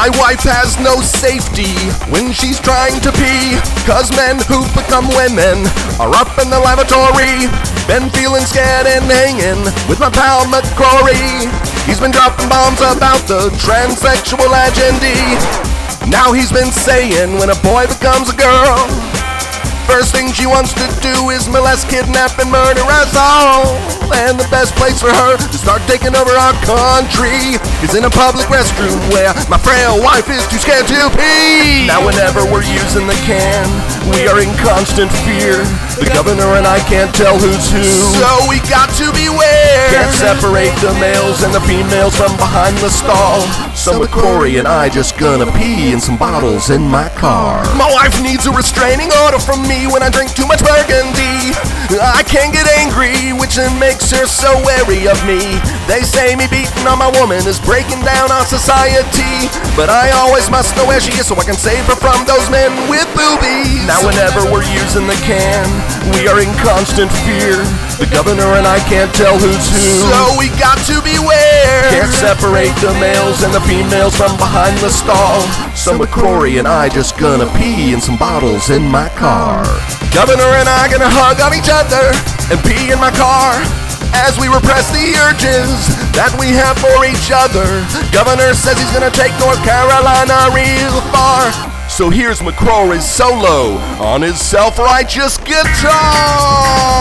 My wife has no safety when she's trying to pee. Cause men who've become women are up in the lavatory. Been feeling scared and hanging with my pal McCrory. He's been dropping bombs about the transsexual agenda. Now he's been saying when a boy becomes a girl, first thing she wants to do is molest, kidnap, and murder us all. And the best place for her to start taking over our country is in a public restroom where my frail wife is too scared to pee. Now, whenever we're using the can, we are in constant fear. The governor and I can't tell who's who. So we got to beware. Can't separate the males and the females from behind the stall. So McCrory and I just gonna pee in some bottles in my car. My wife needs a restraining order from me when I drink too much burgundy. Uh, I can't get angry, which makes her so wary of me. They say me beating on my woman is breaking down our society. But I always must know where she is so I can save her from those men with boobies. Now, whenever we're using the can, we are in constant fear. The governor and I can't tell who's who. So we got to beware. Separate the males and the females from behind the stall. So McCrory and I just gonna pee in some bottles in my car. Governor and I gonna hug on each other and pee in my car. As we repress the urges that we have for each other, Governor says he's gonna take North Carolina real far. So here's McCrory's solo on his self righteous guitar.